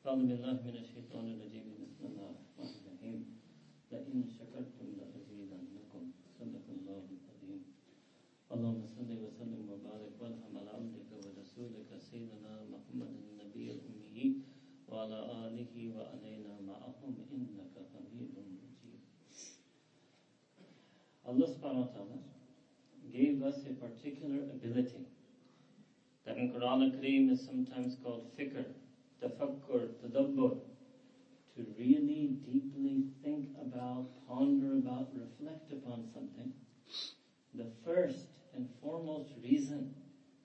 أعوذ بالله من الشيطان الرجيم بسم الله الرحمن الرحيم لئن شكرتم لأزيدنكم صدق الله العظيم اللهم صل وسلم وبارك وارحم على عبدك ورسولك سيدنا محمد النبي الأمي وعلى آله وعلينا معهم إنك حميد مجيد Allah subhanahu wa ta'ala gave us a particular ability that in Quran al-Kareem is sometimes called fikr, tafakkur, tadabbur, to really deeply think about, ponder about, reflect upon something. The first and foremost reason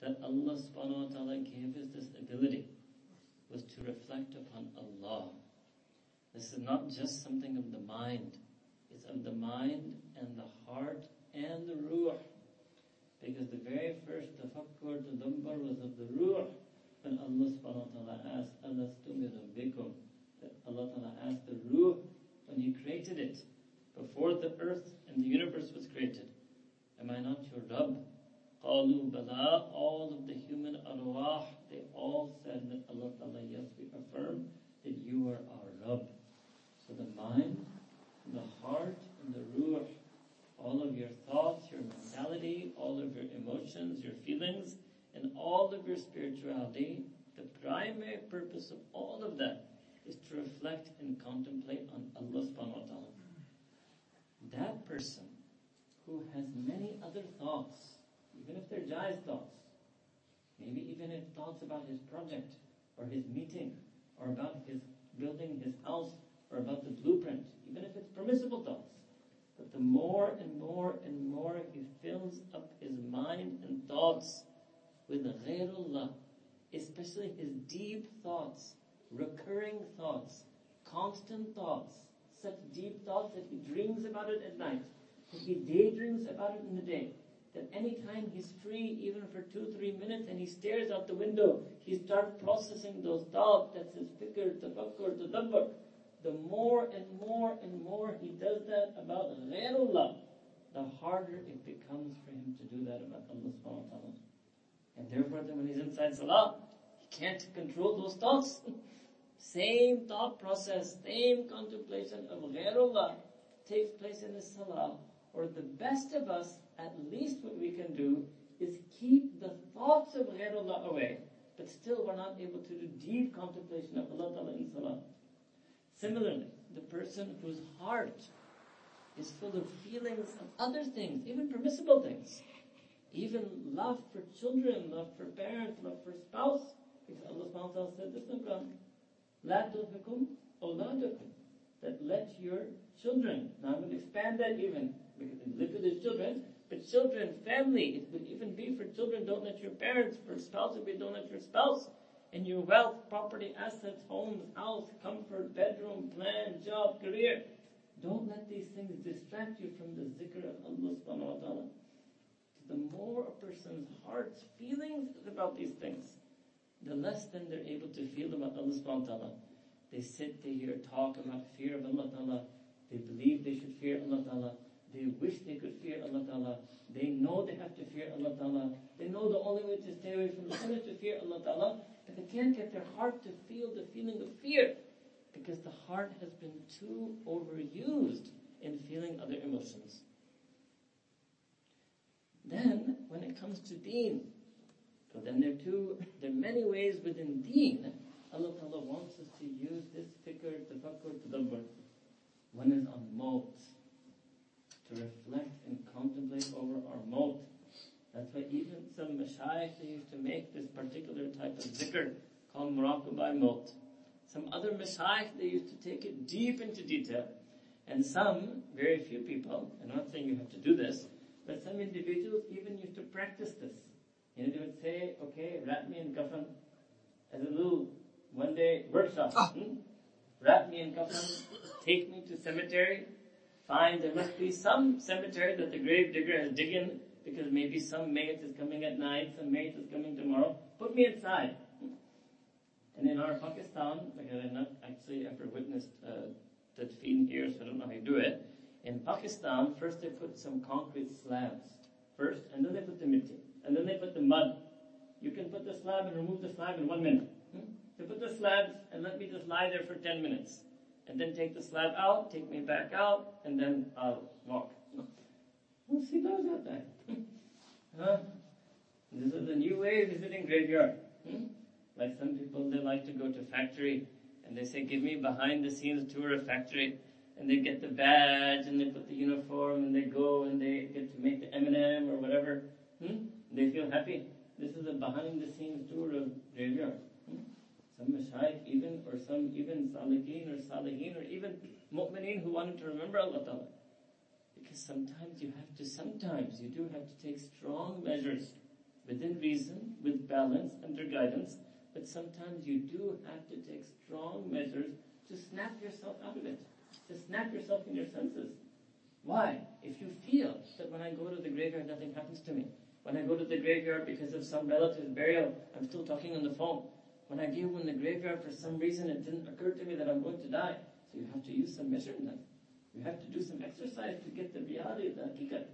that Allah subhanahu wa ta'ala gave us this ability was to reflect upon Allah. This is not just something of the mind. It's of the mind and the heart and the ruh. Because the very first tafakkur, tadabbur was of the ruh when Allah subhanahu wa ta'ala asked Allah bikum, that Allah ta'ala asked the ruh when he created it, before the earth and the universe was created, am I not your Rabb? Qalu bala, all of the human arwah, they all said that Allah ta'ala, yes, we affirm that you are our Rabb. So the mind, the heart, and the ruh, all of your thoughts, your mentality, all of your emotions, your feelings, and all of your spirituality, the primary purpose of all of that is to reflect and contemplate on Allah subhanahu wa ta'ala. That person who has many other thoughts, even if they're jais thoughts, maybe even if thoughts about his project or his meeting or about his building his house or about the blueprint, even if it's permissible thoughts. But the more and more and more he fills up his mind and thoughts with ghairullah, especially his deep thoughts, recurring thoughts, constant thoughts, such deep thoughts that he dreams about it at night, that he daydreams about it in the day, that anytime he's free, even for two, three minutes, and he stares out the window, he starts processing those thoughts, that's his fikr, tafakkur, tadabbur. The more and more and more he does that about ghairullah, the harder it becomes for him to do that about Allah subhanahu wa ta'ala. And therefore then when he's inside salah, he can't control those thoughts. same thought process, same contemplation of ghairullah takes place in the salah. Or the best of us, at least what we can do, is keep the thoughts of ghairullah away, but still we're not able to do deep contemplation of Allah Ta'ala in salah. Similarly, the person whose heart is full of feelings of other things, even permissible things, even love for children, love for parents, love for spouse, because Allah subhanahu wa ta'ala said this in the Quran, tulhikum awladakum, that let your children, now I'm going to expand that even, because it's listed as children, but children, family, it would even be for children, don't let your parents, for spouse, it would be don't let your spouse, and your wealth, property, assets, homes, house, comfort, bedroom, plan, job, career. Don't let these things distract you from the zikr of Allah subhanahu wa ta'ala. The more a person's heart's feelings about these things, the less then they're able to feel about Allah subhanahu wa ta'ala. They sit, they hear talk about fear of Allah ta'ala. They believe they should fear Allah ta'ala. They wish they could fear Allah ta'ala. They know they have to fear Allah ta'ala. They know the only way to stay away from the sin is to fear Allah ta'ala. But they can't get their heart to feel the feeling of fear because the heart has been too overused in feeling other emotions. Then, when it comes to deen, so then there are two, there are many ways within deen, Allah Ta'ala wants us to use this fikr, tafakkur, tadabbur. One is on maut, to reflect and contemplate over our maut. That's why even some mashayikh, they used to make this particular type of zikr called muraqabah maut. Some other mashayikh, they used to take it deep into detail. And some, very few people, I'm not saying you have to do this, but some individuals even used to practice this. You know, they would say, okay, wrap me in kafan as a little one day workshop. Hmm? Wrap me in kafan, take me to cemetery, find there must be some cemetery that the grave digger has dig in because maybe some mate is coming at night, some mate is coming tomorrow. Put me inside. And in our Pakistan, like I've not actually ever witnessed uh, that feeding here, so I don't know how you do it. In Pakistan, first they put some concrete slabs first, and then they put the mitti, and then they put the mud. You can put the slab and remove the slab in one minute. Hmm? They put the slabs and let me just lie there for 10 minutes. And then take the slab out, take me back out, and then I'll walk. We'll see those out huh? This is a new way of visiting graveyard. Hmm? Like some people, they like to go to factory and they say, give me behind the scenes tour of factory. And they get the badge and they put the uniform and they go and they get to make the M&M or whatever. Hmm? They feel happy. This is a behind the scenes tour of graveyard. Hmm? Some mashayikh even, or some even salikin or salihin or even mu'mineen who wanted to remember Allah Ta'ala. Because sometimes you have to, sometimes you do have to take strong measures within reason, with balance, under guidance, but sometimes you do have to take strong measures to snap yourself out of it, to snap yourself in your senses. Why? If you feel that when I go to the graveyard nothing happens to me, when I go to the graveyard because of some relative's burial, I'm still talking on the phone. When I go in the graveyard for some reason it didn't occur to me that I'm going to die. So you have to use some measurement. You have to do some exercise to get the reality of the hakikat.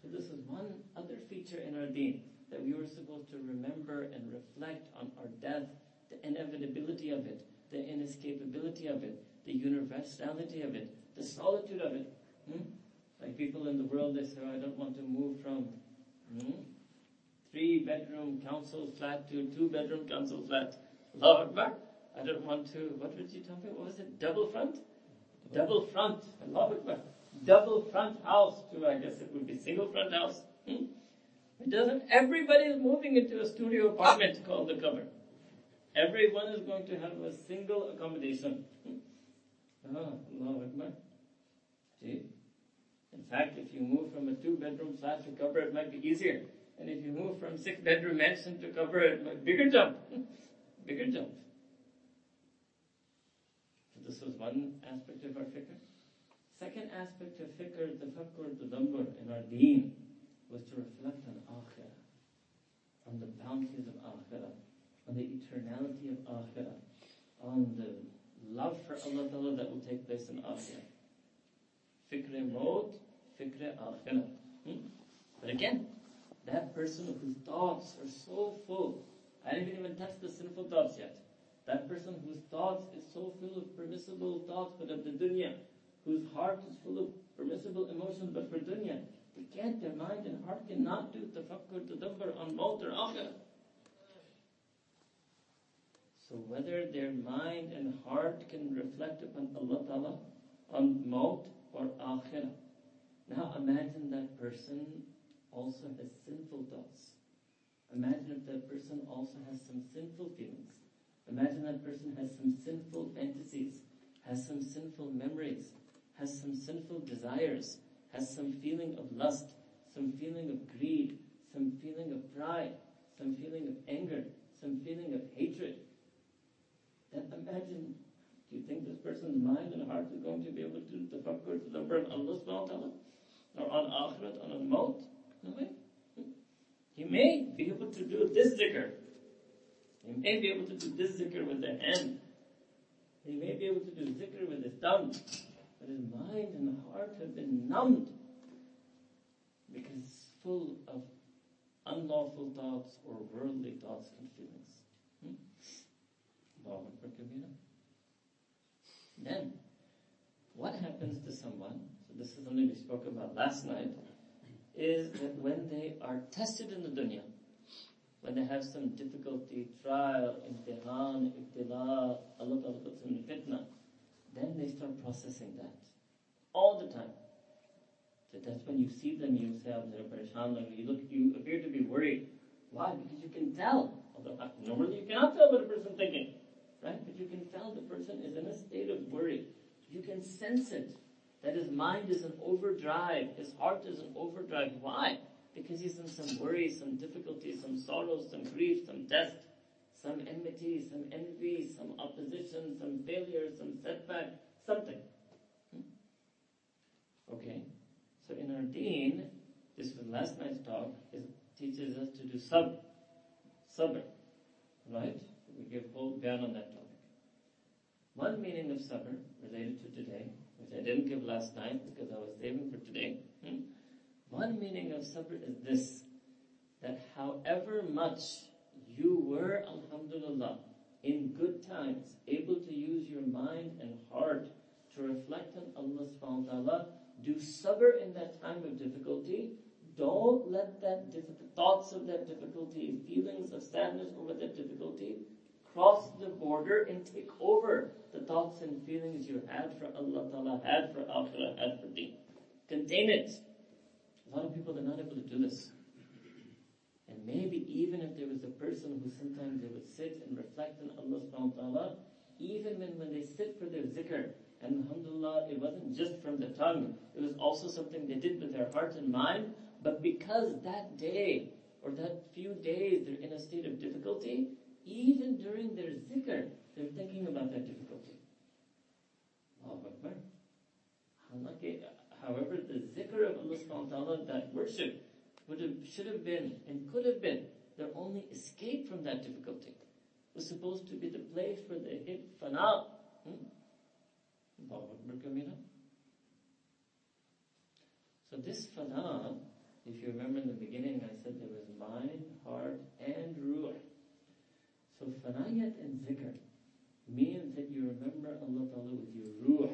So this is one other feature in our deen that we were supposed to remember and reflect on our death, the inevitability of it, the inescapability of it, the universality of it, the solitude of it. Hmm? Like people in the world, they say, oh, I don't want to move from hmm, three bedroom council flat to two bedroom council flat. Allah Akbar. I don't want to, what did you tell me? What was it? Double front? Double front. Allah Akbar. Double front house to, I guess it would be single front house. Hmm? It doesn't, everybody is moving into a studio apartment called the cover. Everyone is going to have a single accommodation. Allah Akbar. See? In fact, if you move from a two bedroom flat to cover, it might be easier. And if you move from six bedroom mansion to cover, it might bigger jump. bigger jump. So this was one aspect of our fikr. Second aspect of fikr, the tadabbur in our deen was to reflect on akhirah, on the bounties of akhirah, on the eternality of akhirah, on the love for Allah Ta'ala that will take place in akhirah. Fikr maut, fikr akhirah. Hmm? But again, that person whose thoughts are so full, I didn't even touch the sinful thoughts yet. That person whose thoughts is so full of permissible thoughts but of the dunya, whose heart is full of permissible emotions but for dunya, they can't, their mind and heart cannot do tafakkur, tadabbur on maut or akhirah. So whether their mind and heart can reflect upon Allah Ta'ala on maut or akhirah. Now imagine that person also has sinful thoughts. Imagine if that person also has some sinful feelings. Imagine that person has some sinful fantasies, has some sinful memories, has some sinful desires, has some feeling of lust, some feeling of greed, some feeling of pride, some feeling of anger, some feeling of hatred. Imagine, do you think this person's mind and heart is going to be able to tafakkur to the word of Allah subhanahu wa ta'ala? Or on akhirat, on al-maut? No way. He may be able to do this zikr. He may be able to do this zikr with the hand. He may be able to do zikr with his tongue but his mind and heart have been numbed because it's full of unlawful thoughts or worldly thoughts and feelings. Then, what happens to someone, so this is something we spoke about last night, is that when they are tested in the dunya, when they have some difficulty, trial, imtihan, ibtila, Allah in fitna, then they start processing that. All the time. So that's when you see them, you say, you look, you appear to be worried. Why? Because you can tell. Although normally you cannot tell what a person's thinking right? But you can tell the person is in a state of worry. You can sense it. That his mind is in overdrive, his heart is in overdrive. Why? Because he's in some worry, some difficulty, some sorrow, some grief, some death, some enmity, some envy, some opposition, some failure, some setback, something. Hmm? Okay? So in our deen, this was last night's talk, It teaches us to do sub, sub, Right? Give whole bayan on that topic. One meaning of sabr related to today, which I didn't give last night because I was saving for today. Hmm? One meaning of sabr is this, that however much you were, alhamdulillah, in good times, able to use your mind and heart to reflect on Allah subhanahu wa ta'ala, do sabr in that time of difficulty. Don't let that thoughts of that difficulty, feelings of sadness over that difficulty, cross the border and take over the thoughts and feelings you had for Allah Ta'ala, had for Akhirah, had for Deen. Contain it. A lot of people are not able to do this. And maybe even if there was a person who sometimes they would sit and reflect on Allah subhanahu wa ta'ala, even when, when they sit for their zikr, and alhamdulillah, it wasn't just from the tongue, it was also something they did with their heart and mind, but because that day, or that few days, they're in a state of difficulty, even during their zikr, they're thinking about that difficulty. However, the zikr of Allah subhanahu wa ta'ala, that worship, would have, should have been, and could have been, their only escape from that difficulty. It was supposed to be the place for the hit fana. Hmm? So this fana, if you remember in the beginning, I said there was mind, heart, and ruh. So fanayat and zikr means that you remember Allah Ta'ala with your ruh.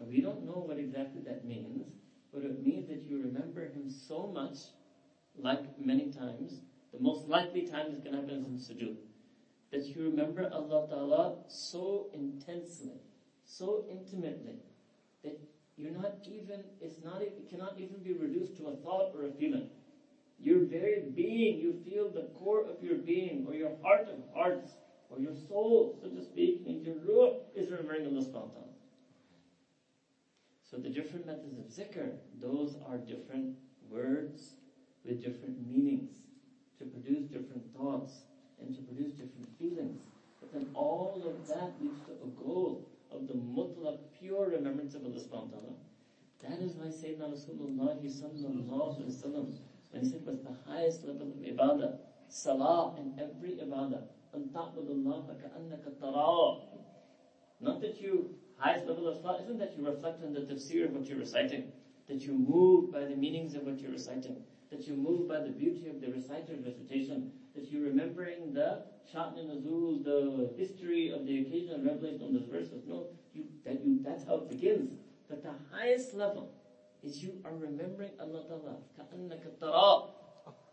Now we don't know what exactly that means, but it means that you remember Him so much, like many times, the most likely time is going to happen in sujood, that you remember Allah Ta'ala so intensely, so intimately, that you're not even, it's not, it cannot even be reduced to a thought or a feeling. Your very being, you feel the core of your being, or your heart of hearts, or your soul, so to speak, and your ruh is remembering Allah subhanahu So the different methods of zikr, those are different words with different meanings to produce different thoughts and to produce different feelings. But then all of that leads to a goal of the mutlaq, pure remembrance of Allah subhanahu. That is why Sayyidina Rasulullah sallallahu alayhi when he said, was the highest level of ibadah. Salah in every ibadah. أن تعبد anna كأنك Not that you, highest level of salah isn't that you reflect on the tafsir of what you're reciting. That you move by the meanings of what you're reciting. That you move by the beauty of the reciter's recitation. That you're remembering the shan-e-nuzul, the history of the occasion and revelation on this verse. No, you, that you, that's how it begins. but the highest level is you are remembering Allah Ta'ala.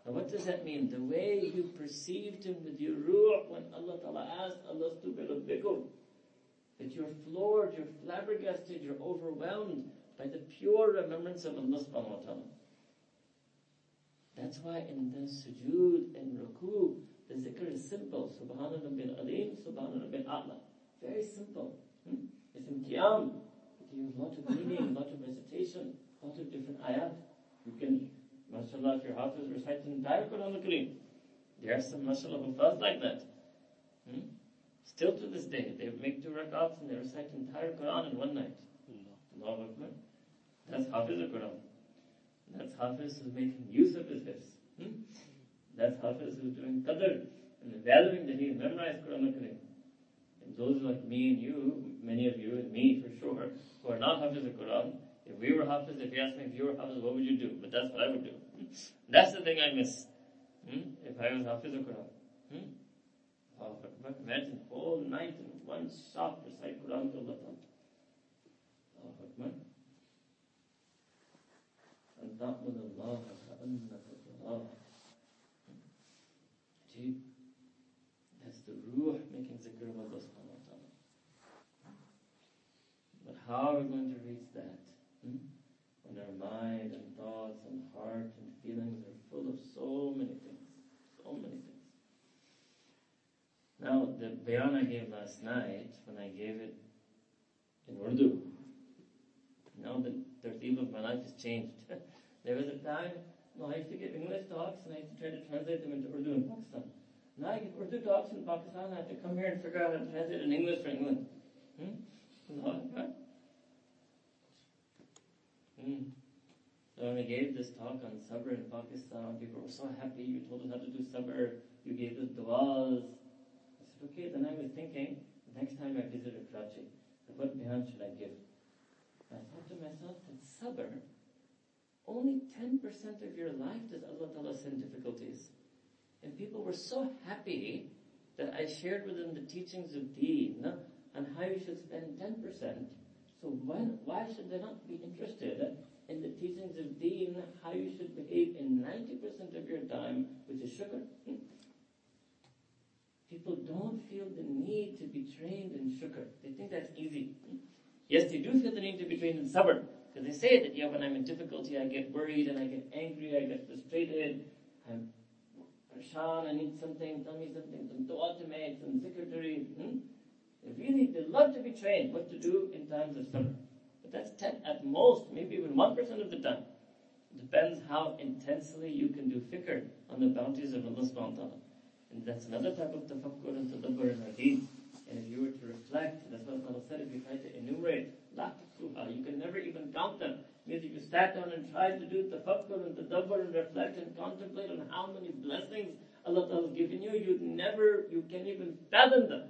Now what does that mean? The way you perceived Him with your ruh when Allah Ta'ala asked Allah bikum. That you're floored, you're flabbergasted, you're overwhelmed by the pure remembrance of Allah subhanahu wa ta'ala. That's why in the sujood and ruku, the zikr is simple. Subhanallah bin alim, subhanallah bin a'la. Very simple. Hmm? It's in qiyam. Gives a lot of meaning, a lot of recitation lots of different ayat. You can, mashallah, if your hafiz recite the entire Quran al-Kareem. There are some mashallah hufaz like that. Hmm? Still to this day, they make two rakats and they recite the entire Quran in one night. Allahu Akbar. That's hafiz al-Quran. That's hafiz who's making use of his hifz. Hmm? That's hafiz who's doing qadr and valuing that he memorized Quran al-Kareem. And those like me and you, many of you and me for sure, who are not hafiz al-Quran, if we were Hafiz, if you asked me if you were Hafiz, what would you do? But that's what I would do. Hmm? That's the thing I miss. Hmm? If I was Hafiz of Quran. Hmm? Oh, imagine whole night in one shot recite Quran to Allah. Oh, Akbar. And that was Allah. Deep. That's the ruh making zikr of Allah. But how are we going to reach that? Hmm? Mind and thoughts and heart and feelings are full of so many things. So many things. Now, the bayan I gave last night, when I gave it in Urdu, now the tertib of my life has changed. there was a time, no, I used to give English talks and I used to try to translate them into Urdu in Pakistan. Now I give Urdu talks in Pakistan, I have to come here and figure out how to translate in English for England. Hmm? No, right? Mm. When I gave this talk on sabr in Pakistan, people were so happy. You told us how to do sabr. You gave us du'as. I said, okay. Then I was thinking, next time I visit Karachi, what bayan should I give? I thought to myself that sabr, only 10% of your life does Allah Ta'ala send difficulties. And people were so happy that I shared with them the teachings of deen and how you should spend 10%. So when, why should they not be interested in the teachings of deen, how you should behave in 90% of your time, which is shukr? Hmm? People don't feel the need to be trained in shukr. They think that's easy. Hmm? Yes, they do feel the need to be trained in sabr. Because they say that, yeah, when I'm in difficulty, I get worried and I get angry, I get frustrated, I'm Prashan, I need something, tell me something, some dua to make, some zikr to read. Hmm? They really, they love to be trained what to do in times of sabr. But that's 10 at most, maybe even 1% of the time. Depends how intensely you can do fikr on the bounties of Allah subhanahu wa ta'ala. And that's another type of tafakkur and tadabbur in hadith. And if you were to reflect, that's what Allah said, if you try to enumerate, you can never even count them. Means if you sat down and tried to do tafakkur and tadabbur and reflect and contemplate on how many blessings Allah has given you, you'd never, you can't even fathom them.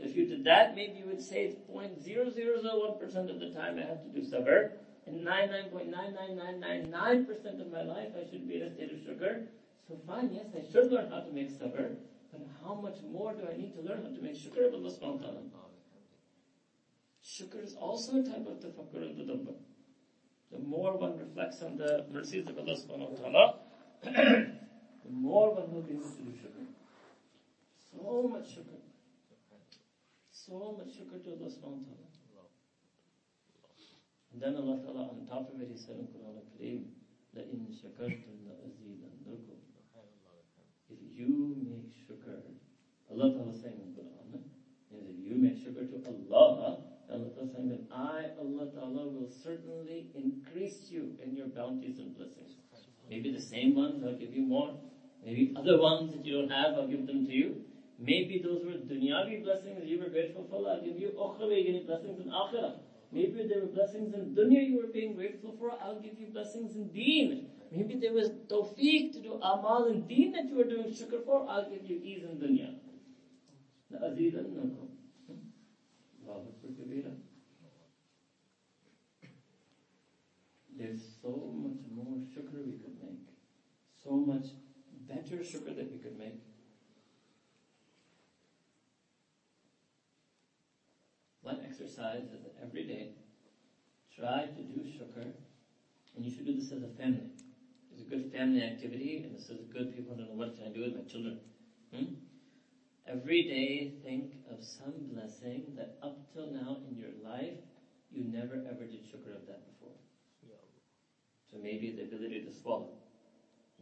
So if you did that, maybe you would say it's 0.0001% of the time I have to do sabr, and 99.99999% of my life I should be in a state of shukr. So fine, yes, I should learn how to make sabr, but how much more do I need to learn how to make shukr of Allah subhanahu wa ta'ala? Is also a type of tafakkur and tadabbur. The more one reflects on the mercies of Allah subhanahu wa ta'ala, the more one will be able to do shukr. So much shukr So much shukr to Allah subhanahu wa ta'ala. And then Allah ta'ala on top of it he said in Quran al-Kareem, لَإِن شَكَرْتُمْ لَأَزِيدَنَّكُمْ If you make shukr, Allah ta'ala saying in Quran, if you make shukr to Allah, Allah Ta'ala saying that I, Allah Ta'ala, will certainly increase you in your bounties and blessings. Maybe the same ones, I'll give you more. Maybe other ones that you don't have, I'll give them to you. Maybe those were dunyavi blessings you were grateful for, I'll give you ukhrawi blessings in akhirah. Maybe there were blessings in dunya you were being grateful for, I'll give you blessings in deen. Maybe there was tawfiq to do amal in deen that you were doing shukr for, I'll give you ease in dunya. لَأَزِيدَنَّكُمْ there's so much more shukr we could make. So much better shukr that we could make. One exercise is every day, try to do shukr, and you should do this as a family. It's a good family activity, and this is good. People don't know what can I do with my children. Hmm? Every day, think of some blessing that up till now in your life, you never ever did shukr of that before. So maybe the ability to swallow.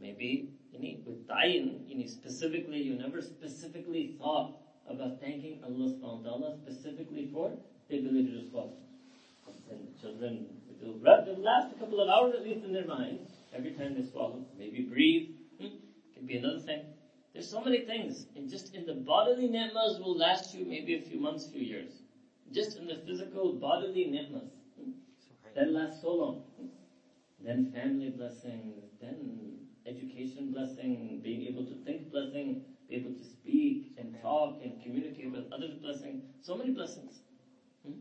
Maybe you need, with dying, you need specifically, you never specifically thought about thanking Allah subhanahu wa ta'ala specifically for the ability to swallow. And the children, they'll last a couple of hours at least in their mind every time they swallow. Maybe breathe. Hmm? Could be another thing. There's so many things. And just in the bodily ni'mas will last you maybe a few months, few years. Just in the physical bodily ni'mas. That lasts so long. Then family blessing, then education blessing, being able to think blessing, be able to speak and talk and communicate with others blessing. So many blessings. Hmm?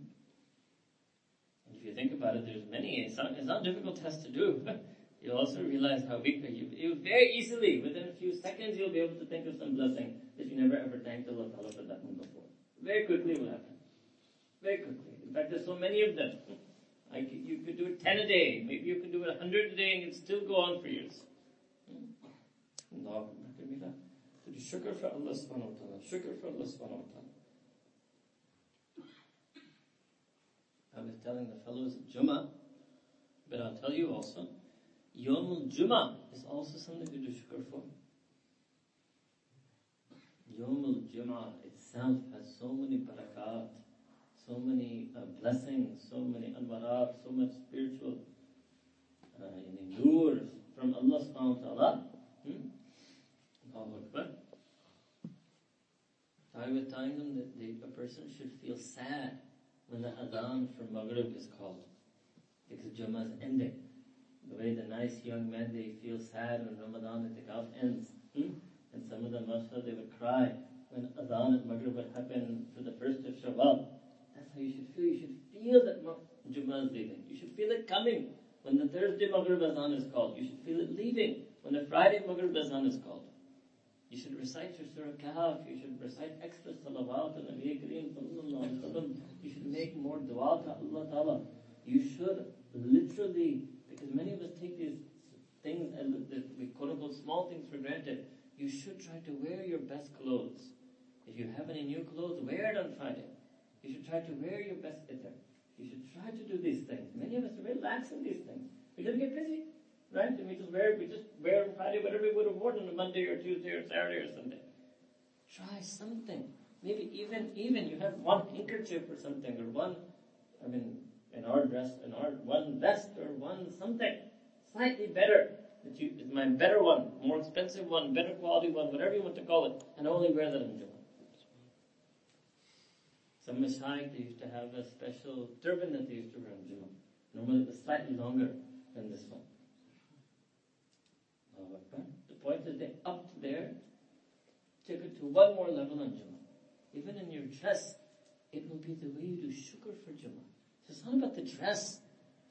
And if you think about it, there's many. It's not, it's not difficult test to do. But you also realize how weak are you. You very easily, within a few seconds, you'll be able to think of some blessing that you never ever thanked Allah Ta'ala for that one before. Very quickly will happen. Very quickly. In fact, there's so many of them. I could, you could do it 10 a day. Maybe you could do it 100 a day and it'd still go on for years. Allah, to do shukr for Allah subhanahu wa ta'ala. Shukr for Allah subhanahu wa ta'ala. I was telling the fellows at Jummah, but I'll tell you also, Yom Jummah is also something to do shukr for. Yom Jummah itself has so many barakat, so many uh, blessings, so many anwarat, so much spiritual uh, nur from Allah subhanahu wa ta'ala. Akbar. I was telling them that the, a person should feel sad when the adhan for Maghrib is called because Jummah is ending. the way the nice young men, they feel sad when Ramadan itikaf ends. Hmm? And some of them, mashallah, they would cry when Adhan at Maghrib would happen for the first of Shawwal. That's how you should feel. You should feel that Jummah is leaving. You should feel it coming. When the Thursday Maghrib Azan is called, you should feel it leaving. When the Friday Maghrib Azan is called. You should recite your Surah Kahf. You should recite extra salawat on Nabi Kareem sallallahu You should make more dua to Allah Ta'ala. You should literally, because many of us take these things we quote unquote small things for granted. You should try to wear your best clothes. If you have any new clothes, wear it on Friday. You should try to wear your best itar. You should try to do these things. Many of us are very lax in these things. We get busy, right? And we just wear, we just wear on Friday whatever we would have worn on a Monday or Tuesday or Saturday or Sunday. Try something. Maybe even, even you have one handkerchief or something, or one, I mean, an our dress, an our, one vest or one something. Slightly better. That you, is my better one, more expensive one, better quality one, whatever you want to call it, and only wear that in Jummah. Some Mashaykh, they used to have a special turban that they used to wear on Jummah. Normally it was slightly longer than this one. The point is they upped there, took it to one more level on Jummah. Even in your dress, it will be the way you do shukr for Jummah. So it's not about the dress.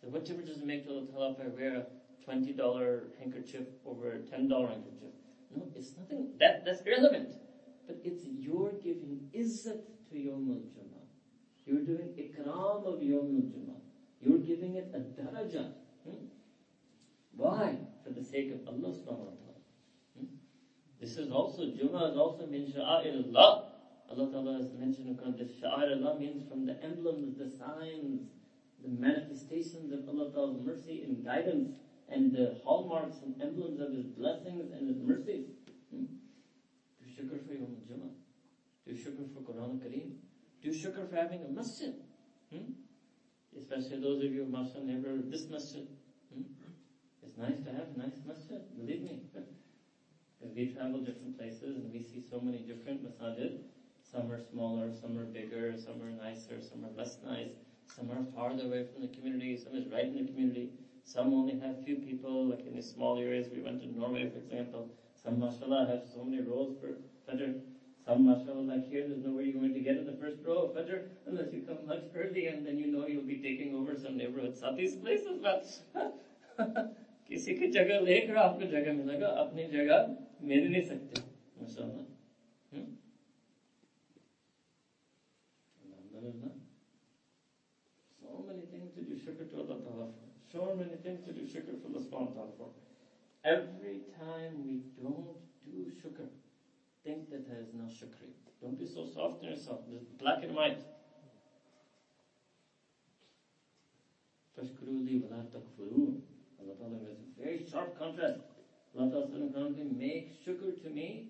So what difference does it make to Allah if I wear a $20 handkerchief over a $10 handkerchief? No, it's nothing, that, that's irrelevant. But it's your giving izzat to Yom al-Jummah. You're doing ikram of Yom al-Jummah. You're giving it a daraja. Hmm? Why? For the sake of Allah subhanahu wa ta'ala. Hmm? This is also, Jummah is also min sha'air Allah Ta'ala has mentioned in Quran, Allah means from the emblems, the signs, the manifestations of Allah Ta'ala's mercy and guidance, and the hallmarks and emblems of His blessings and His mercies. Hmm? Do shukr for Yom Jummah. Do shukr for Quran Kareem. Do shukr for having a masjid. Hmm? Especially those of you who mashallah never this masjid. Nice to have a nice masjid, believe me. Because we travel different places and we see so many different masajid. Some are smaller, some are bigger, some are nicer, some are less nice, some are farther away from the community, some is right in the community. Some only have few people, like in the small areas. We went to Norway, for example. Some, mashallah, have so many rows for Fajr. Some, mashallah, like here, there's nowhere you're going to get in the first row of Fajr unless you come much early and then you know you'll be taking over some neighborhood. These places, but किसी की जगह लेकर आपको जगह मिलेगा अपनी जगह मिल नहीं सकते माशाल्लाह so many things to do shukr to Allah Ta'ala for. So many things to do shukr for Allah subhanahu wa ta'ala for. Every time we don't do shukr, think that there is no shukri. Don't be so soft on yourself. Just black and white. Fashkuruli wala takfurun. Allah Ta'ala a very sharp contrast. Allah make shukr to me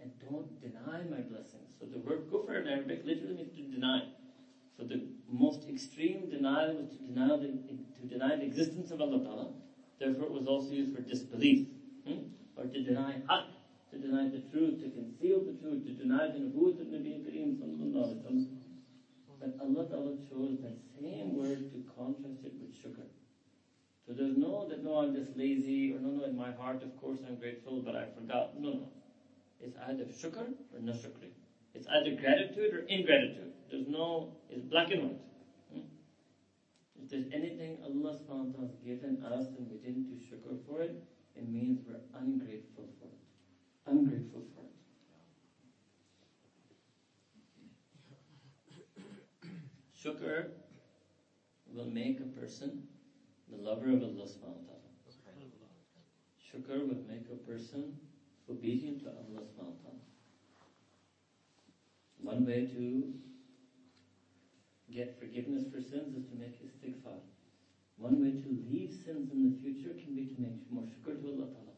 and don't deny my blessings. So the word kufr in Arabic literally means to deny. So the most extreme denial was to deny the, to deny the existence of Allah Ta'ala. Therefore it was also used for disbelief. Hmm? Or to deny haqq, to deny the truth, to conceal the truth, to deny the nubuwwat of Nabi Kareem But Allah Ta'ala chose that same word to contrast it with shukr. So there's no that no I'm just lazy or no no in my heart of course I'm grateful but I forgot. No no. It's either shukr or no shukri. It's either gratitude or ingratitude. There's no, it's black and white. Hmm? If there's anything Allah subhanahu wa ta'ala has given us and we didn't do shukr for it, it means we're ungrateful for it. Ungrateful for it. Shukr will make a person the lover of Allah subhanahu wa ta'ala. Shukr will make a person obedient to Allah subhanahu wa ta'ala. One way to get forgiveness for sins is to make istighfar. One way to leave sins in the future can be to make more shukr to Allah Ta'ala.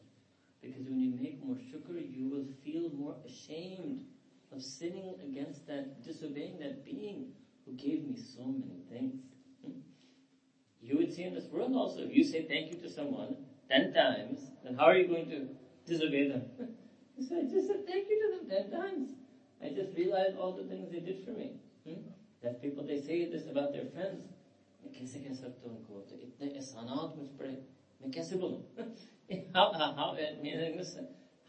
Because when you make more shukr, you will feel more ashamed of sinning against that, disobeying that being who gave me so many things. Hmm? You would see in this world also, if you say thank you to someone ten times, then how are you going to disobey them? you say, I just said thank you to them ten times. I just realized all the things they did for me. Hmm? That people, they say this about their friends. कैसे कह सकते हो उनको तो इतने एहसानात मुझ पर मैं कैसे बोलूं how, how, how,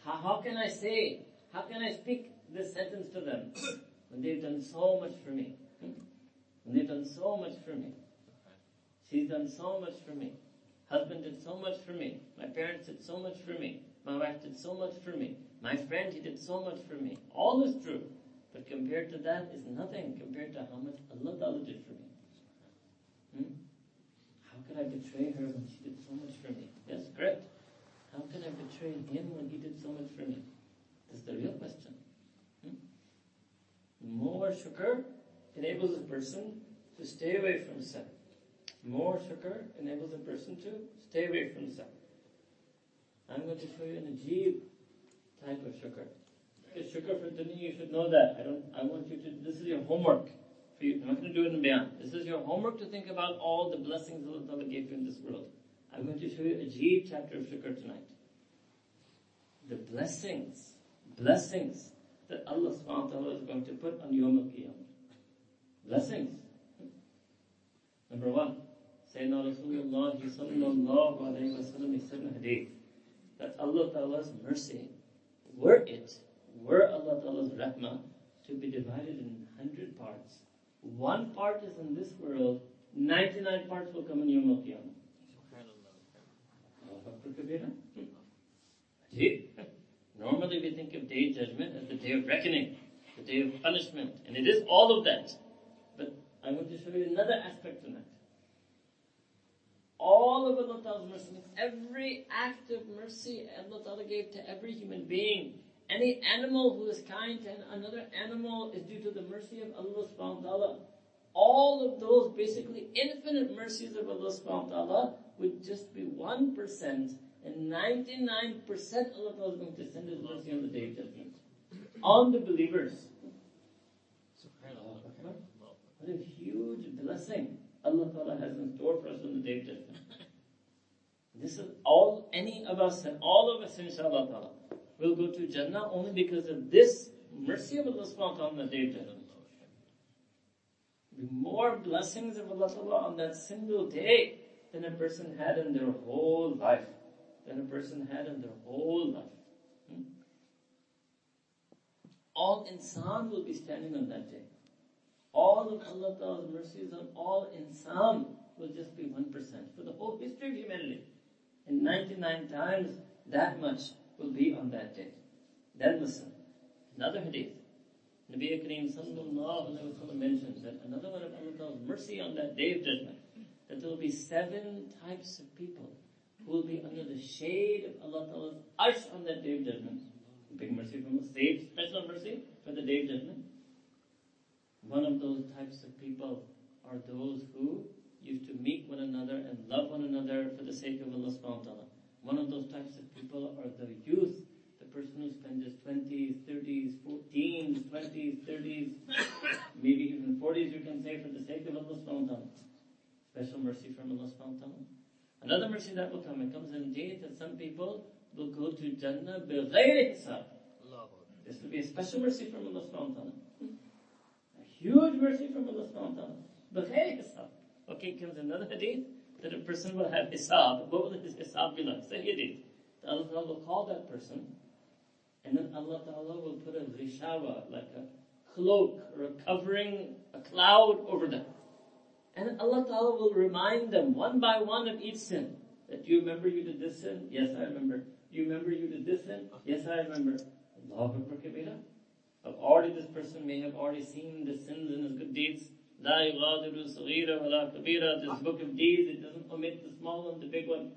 how, how can I say, how can I speak this sentence to them when they've done so much for me? When they've done so much for me. She's done so much for me. Husband did so much for me. My parents did so much for me. My wife did so much for me. My friend, he did so much for me. All is true. But compared to that is nothing compared to how much Allah Ta'ala did for me. Hmm? How could I betray her when she did so much for me? Yes, correct. How can I betray him when he did so much for me? That's the real question. Hmm? More shukr enables a person to stay away from sin. More shukr enables a person to stay away from sin. I'm going to show you an ajib type of shukr. Because shukr for dunya, you should know that. I don't, I want you to, this is your homework for you. I'm not going to do it in bayan. This is your homework to think about all the blessings Allah gave you in this world. I'm going to show you a ajib chapter of shukr tonight. The blessings, blessings that Allah subhanahu wa ta'ala is going to put on Yom Al-Qiyamah. Blessings. Number one, Sayyidina Rasulullah sallallahu alayhi wa said in hadith, that Allah Ta'ala's mercy, were it, were Allah Ta'ala's rahmah, to be divided in hundred parts, one part is in this world, 99 parts will come in Yom Al-Qiyamah. Normally we think of day of judgment as the day of reckoning, the day of punishment, and it is all of that. But I want to show you another aspect tonight. All of Allah Ta'ala's mercy, every act of mercy Allah Ta'ala gave to every human being. Any animal who is kind to another animal is due to the mercy of Allah subhanahu wa ta'ala. All of those basically infinite mercies of Allah subhanahu wa ta'ala would just be 1% and 99% Allah Ta'ala is going to send His mercy on the day of judgment. On the believers. What a huge blessing Allah Ta'ala has in store for us on the day of judgment. This is all, any of us and all of us inshallah ta'ala will go to Jannah only because of this mercy of Allah subhanahu wa ta'ala on the day of judgment. Be more blessings of Allah ta'ala on that single day than a person had in their whole life. Than a person had in their whole life. Hmm? All insan will be standing on that day. All of Allah Ta'ala's mercies on all insan will just be 1% for the whole history of humanity. And 99 times that much will be on that day. Then listen. Another hadith. Nabi Kareem sallallahu alayhi that another one of Allah Ta'ala's mercy on that day of judgment, that there will be seven types of people who will be under the shade of Allah Ta'ala's arsh on that day of judgment. Big mercy from us, saved, special mercy for the day of judgment. One of those types of people are those who used to meet one another and love one another for the sake of Allah subhanahu wa ta'ala. One of those types of people are the youth, the person who spends his 20s, 30s, 14s, 20s, 30s, maybe even 40s you can say for the sake of Allah subhanahu wa ta'ala. Special mercy from Allah subhanahu wa ta'ala. Another mercy that will come, it comes in a day that some people will go to Jannah بغير حساب. This will be a special mercy from Allah subhanahu wa ta'ala. A huge mercy from Allah subhanahu wa ta'ala. بغير حساب. Okay, comes another hadith that a person will have hisab. What will his hisab be like? Say hadith. Allah Ta'ala will call that person and then Allah Ta'ala will put a rishawa, like a cloak or a covering, a cloud over them. And Allah Ta'ala will remind them one by one of each sin. That you remember you did this sin? Yes, I remember. You remember you did this sin? Yes, I remember. Allahu Akbar Kabira. Already this person may have already seen the sins and his good deeds. This book of deeds, it doesn't omit the small one, the big one.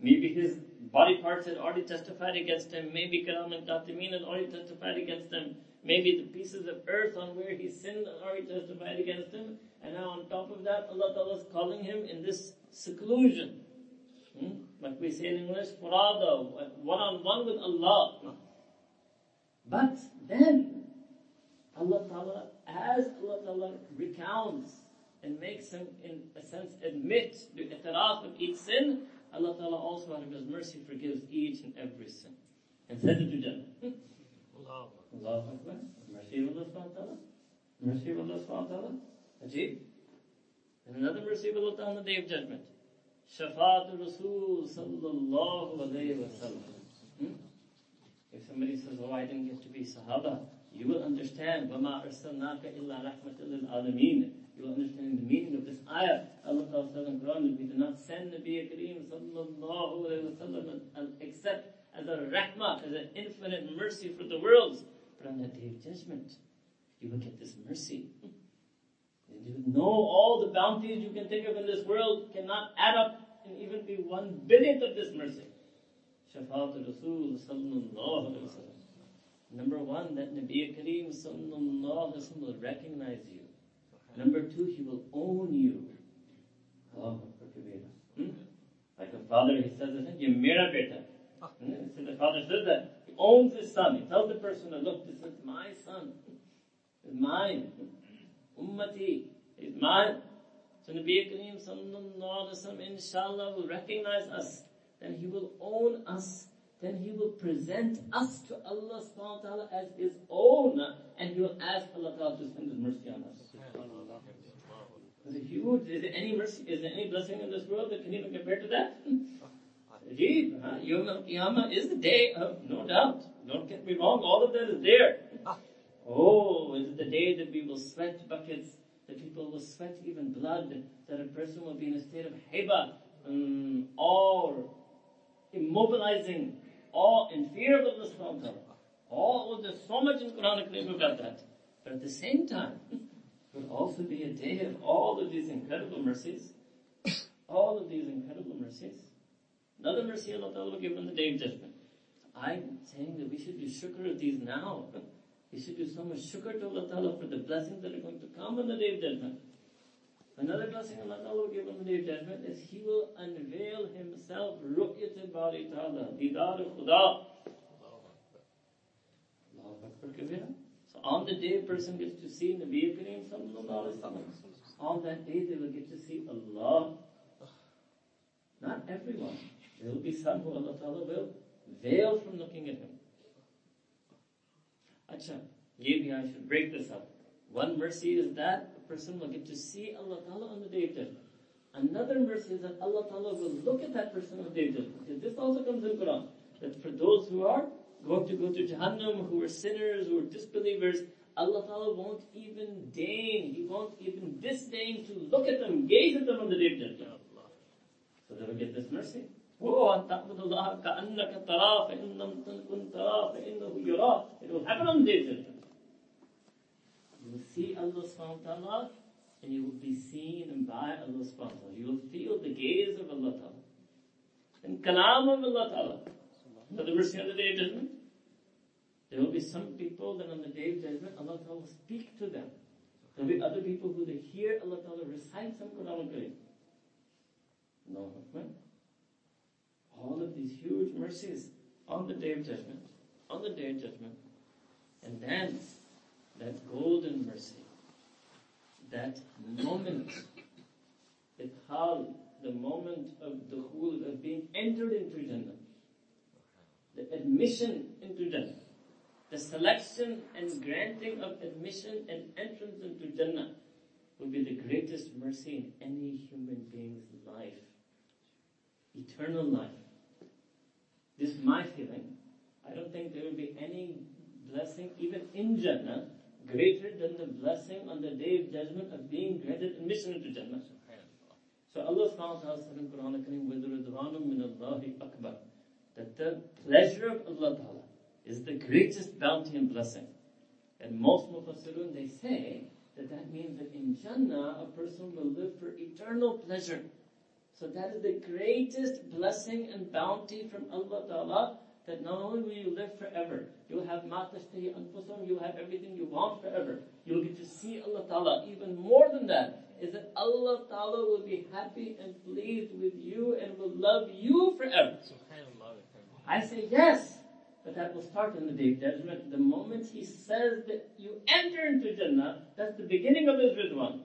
Maybe his body parts had already testified against him. Maybe Kiraman Katibin had already testified against him. Maybe the pieces of earth on where he sinned had already testified against him. And now on top of that, Allah Ta'ala is calling him in this seclusion. Hmm? Like we say in English, furada, one-on-one with Allah. But then, Allah Ta'ala, as Allah Ta'ala recounts and makes him, in a sense, admit the itiraf of each sin, Allah Ta'ala also out of His mercy forgives each and every sin. And sends it to Jannah. Allah Akbar. Mercy of Allah subhanahu ta'ala. Mercy of Allah ta'ala. And another mercy of Allah Ta'ala on the day of judgment. Shafaat Rasul sallallahu alayhi wa sallam. Hmm? If somebody says, oh, I didn't get to be Sahaba, you will understand, وَمَا أَرْسَلْنَاكَ إِلَّا رَحْمَةً لِلْعَالَمِينَ You will understand the meaning of this ayah. Allah Ta'ala says in Quran, we do not send Nabi Kareem sallallahu alayhi wa sallam except as a rahmah, as an infinite mercy for the world. But on the day of judgment, you will get this mercy. And you know all the bounties you can think of in this world cannot add up and even be one billionth of this mercy. Shafaat Rasul sallallahu alayhi wa sallam. Number one, that Nabi Kareem sallallahu alayhi wa will recognize you. Number two, he will own you. Oh, hmm? Like a father, he says, "You mera beta." Hmm? So the father says that he owns his son. He tells the person, "Look, this is my son. It's mine. Ummati is mine." So Nabi Kareem sallallahu alaihi wasallam, inshallah, will recognize us. Then he will own us then he will present us to Allah subhanahu wa ta'ala as his own and he will ask Allah ta'ala to send his mercy on us. Is it huge? Is there any mercy? Is there any blessing in this world that can even compare to that? Ajib, huh? Yom al is the day of, no doubt. Don't get me wrong, all of that is there. Oh, is it the day that we will sweat buckets, that people will sweat even blood, that a person will be in a state of heba, um, or immobilizing awe and fear of Allah subhanahu wa ta'ala. Oh, there's so much in Quran Kareem about that. But at the same time, it would also be a day of all of these incredible mercies. All of these incredible mercies. Another mercy Allah Ta'ala will give on the day of judgment. I'm saying that we should do shukr of these now. We should do so much shukr to Allah Ta'ala for the blessings that are going to come on the day of judgment. Another blessing Allah Ta'ala will give on the day of judgment is He will unveil Himself, ru'yat bari ta'ala, didar khuda. So on the day a person gets to see Nabi Kareem sallallahu on that day they will get to see Allah. Not everyone. There will be some who Allah Ta'ala will veil from looking at Him. Acha, maybe I should break this up. One mercy is that person will get to see Allah Ta'ala on the day of judgment. Another mercy is that Allah Ta'ala will look at that person on the day of judgment. Because this also comes in Quran. That for those who are going to go to Jahannam, who are sinners, who are disbelievers, Allah Ta'ala won't even deign, He won't even disdain to look at them, gaze at them on the day of judgment. So they will get this mercy. It will happen on the day of judgment. You will see Allah subhanahu wa ta'ala and you will be seen by Allah subhanahu wa ta'ala. You will feel the gaze of Allah ta'ala. And kalam of Allah ta'ala. For the mercy on the day of judgment. There will be some people that on the day of judgment Allah ta'ala will speak to them. There will be other people who they hear Allah ta'ala recite some Quran Kareem. No, All of these huge mercies on the day of judgment. On the day of judgment. And then that golden mercy, that moment, idkhal, the moment of dukhul, of being entered into Jannah, the admission into Jannah, the selection and granting of admission and entrance into Jannah will be the greatest mercy in any human being's life. Eternal life. This is my feeling. I don't think there will be any blessing even in Jannah greater than the blessing on the day of judgment of being granted admission into Jannah. So Allah subhanahu wa ta'ala said in Quran Kareem, Allahi akbar. That the pleasure of Allah ta'ala is the greatest bounty and blessing. And most mufassirun, they say that that means that in Jannah, a person will live for eternal pleasure. So that is the greatest blessing and bounty from Allah ta'ala that not only will you live forever, you'll have matashtahi anfusum, you'll have everything you want forever. You'll get to see Allah Ta'ala. Even more than that, is that Allah Ta'ala will be happy and pleased with you and will love you forever. I say yes, but that will start in the day of judgment. The moment He says that you enter into Jannah, that's the beginning of His Ridwan.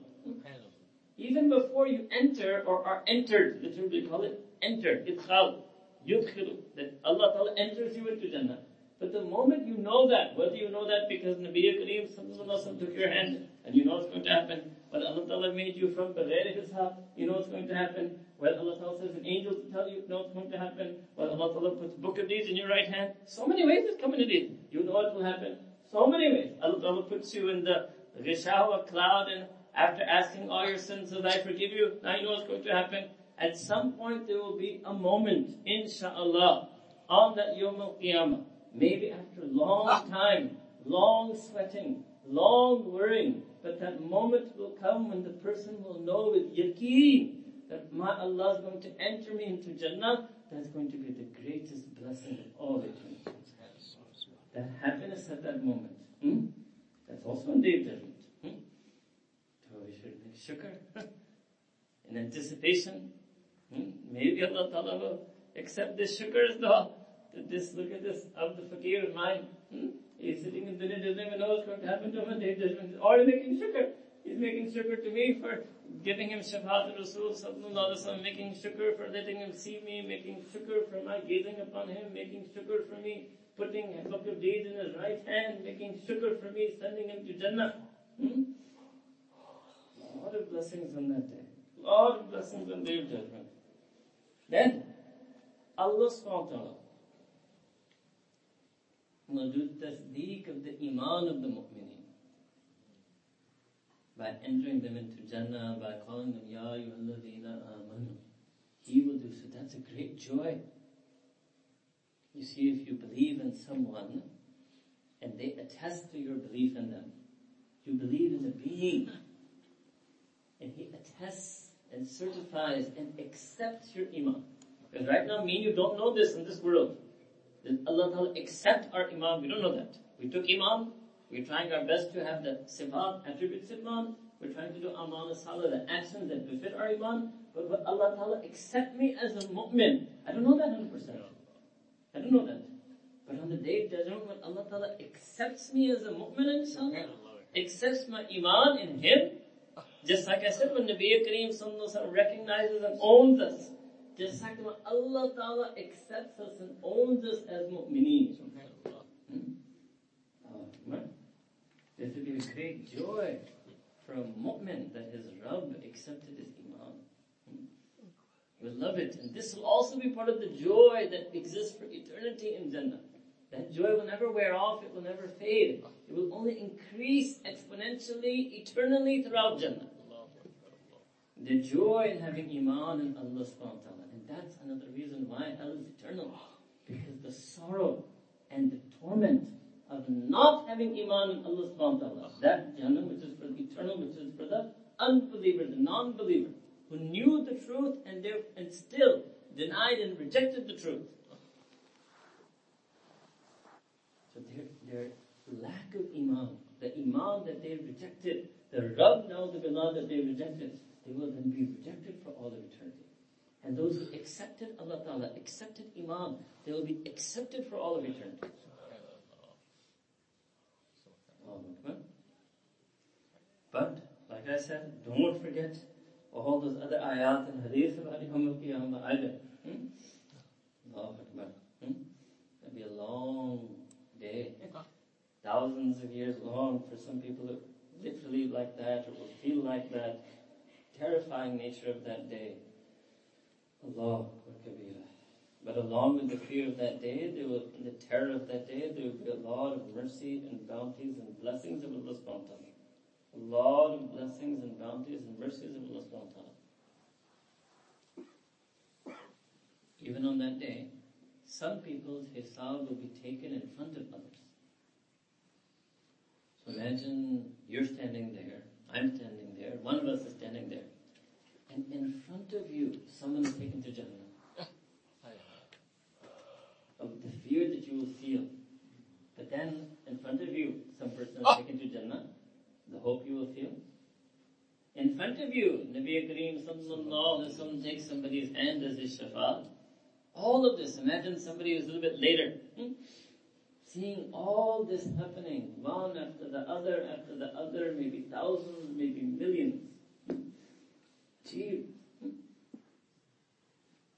Even before you enter or are entered, literally call it enter, idkhal yudkhilu, that Allah Ta'ala enters you into Jannah. But the moment you know that, whether you know that because Nabi Kareem took your hand And you know what's going to happen? but Allah Ta'ala made you from Baghair Hisab. You know what's going to happen? Well, Allah Ta'ala says an angel to tell you, you know what's going to happen? Well, Allah Ta'ala puts book of deeds in your right hand. So many ways it's coming to deeds. You know what will happen? So many ways. Allah Ta'ala puts you in the Rishawa cloud and after asking all your sins, will I forgive you? Now you know what's going to happen. At some point there will be a moment, inshallah, on that Yom Al-Qiyamah. Maybe after a long time, long sweating, long worrying, but that moment will come when the person will know with yaqeen that my Allah is going to enter me into Jannah. That's going to be the greatest blessing of all eternity. That happiness at that moment. Hmm? That's also in day of judgment. Hmm? So we should make shukr in anticipation. Hmm? Maybe Allah Ta'ala will accept this shukr as dua. This, look at this, of the fakir mine. Hmm? He's sitting in dunya, doesn't even know what's going to happen to him on day judgment. He's making shukr. He's making shukr to me for giving him shafaat Rasul sallallahu wasallam, making shukr for letting him see me, making shukr for my gazing upon him, making shukr for me putting a book of deeds in his right hand, making shukr for me, sending him to Jannah. Hmm? A lot of blessings on that day. A lot of blessings on day of judgment. Then, Allah subhanahu wa ta'ala will do tasdeeq of the iman of the mu'mineen. By entering them into Jannah, by calling them, Ya ayyuhalladhina amanu. He will do so. That's a great joy. You see, if you believe in someone and they attest to your belief in them, you believe in the being, and he attests and certifies and accepts your iman. Because right now, me and you don't know this in this world. That Allah Ta'ala accept our iman, we don't know that. We took iman, we're trying our best to have the sifat, attributes of iman, we're trying to do amal salah, the actions that befit our iman, but, but Allah Ta'ala accept me as a mu'min. I don't know that 100%. I don't know that. But on the day of judgment, when Allah Ta'ala accepts me as a mu'min, inshallah, accepts my iman in Him, just like I said, when Nabi Kareem recognizes and owns us, just like when Allah Ta'ala accepts us and owns us as mu'mineen. Hmm? Uh, this would be a great joy for a mu'min that his Rabb accepted his iman. Hmm? He will love it. And this will also be part of the joy that exists for eternity in Jannah. That joy will never wear off, it will never fade. It will only increase exponentially, eternally throughout Jannah. The joy in having iman in Allah subhanahu wa ta'ala. And that's another reason why hell is eternal. Because the sorrow and the torment of not having iman in Allah subhanahu wa ta'ala. That Jannah which is for the eternal, which is for the unbeliever, the non-believer, who knew the truth and, and still denied and rejected the truth. So their, their lack of iman, the iman that they rejected, the Rabb now the Billah that they rejected, they will then be rejected for all of eternity. And those who accepted Allah Ta'ala, accepted iman, they will be accepted for all of eternity. But, like I said, don't forget all those other ayat and hadith about Yawm al-Qiyamah either. Hmm? Akbar. Hmm? It'll be a long day. Thousands of years long for some people who literally like that or will feel like that. Terrifying nature of that day. Allah Kabira. But along with the fear of that day, there will, the terror of that day, there will be a lot of mercy and bounties and blessings of Allah subhanahu. A lot of blessings and bounties and mercies of Allah subhanahu. Even on that day, some people's hisab will be taken in front of others. So imagine you're standing there, I'm standing one of us is standing there, and in front of you, someone is taken to Jannah. Of the fear that you will feel. But then, in front of you, some person is taken to Jannah, the hope you will feel. In front of you, Nabi Kareem sallallahu alaihi wasallam takes somebody's hand as his shafaat. All of this, imagine somebody who's a little bit later, hmm? Seeing all this happening, one after the other after the other, maybe thousands, maybe millions. Gee, hmm?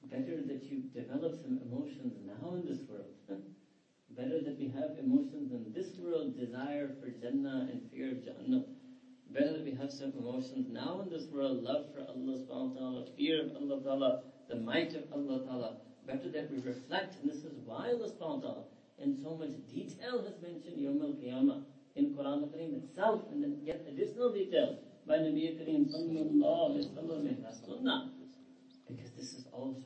better that you develop some emotions now in this world. Better that we have emotions in this world, desire for Jannah and fear of Jannah. Better that we have some emotions now in this world, love for Allah subhanahu wa ta'ala, fear of Allah ta'ala, the might of Allah ta'ala. Better that we reflect, and this is why Allah subhanahu wa ta'ala in so much detail has mentioned Yawm al-Qiyamah in Quran al-Kareem itself, and then yet additional detail by Nabi Kareem sallallahu alayhi wa sallam in Sunnah. Because this is all